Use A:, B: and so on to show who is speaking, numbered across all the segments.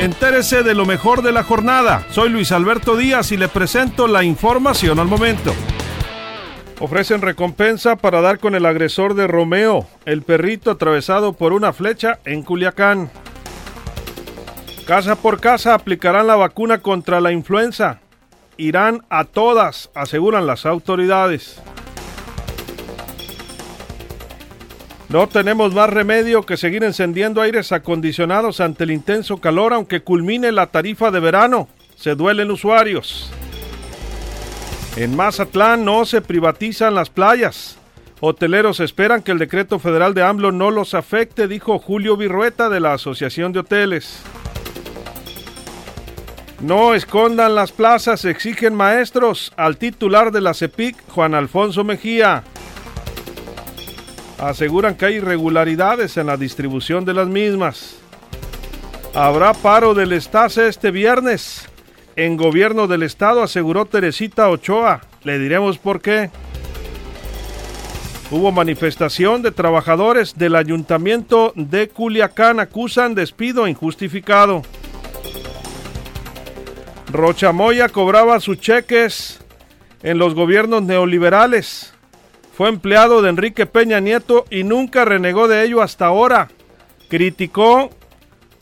A: Entérese de lo mejor de la jornada. Soy Luis Alberto Díaz y le presento la información al momento. Ofrecen recompensa para dar con el agresor de Romeo, el perrito atravesado por una flecha en Culiacán. Casa por casa aplicarán la vacuna contra la influenza. Irán a todas, aseguran las autoridades. No tenemos más remedio que seguir encendiendo aires acondicionados ante el intenso calor aunque culmine la tarifa de verano. Se duelen usuarios. En Mazatlán no se privatizan las playas. Hoteleros esperan que el decreto federal de AMLO no los afecte, dijo Julio Virrueta de la Asociación de Hoteles. No escondan las plazas, exigen maestros al titular de la CEPIC, Juan Alfonso Mejía aseguran que hay irregularidades en la distribución de las mismas. Habrá paro del Estase este viernes. En gobierno del Estado aseguró Teresita Ochoa. Le diremos por qué. Hubo manifestación de trabajadores del ayuntamiento de Culiacán. Acusan despido injustificado. Rochamoya cobraba sus cheques en los gobiernos neoliberales. Fue empleado de Enrique Peña Nieto y nunca renegó de ello hasta ahora. Criticó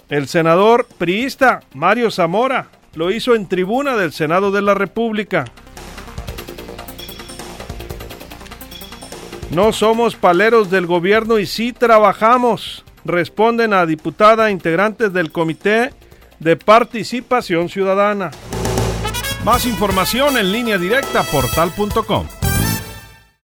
A: el senador priista Mario Zamora. Lo hizo en tribuna del Senado de la República. No somos paleros del gobierno y sí trabajamos, responden a diputada integrantes del Comité de Participación Ciudadana. Más información en línea directa portal.com.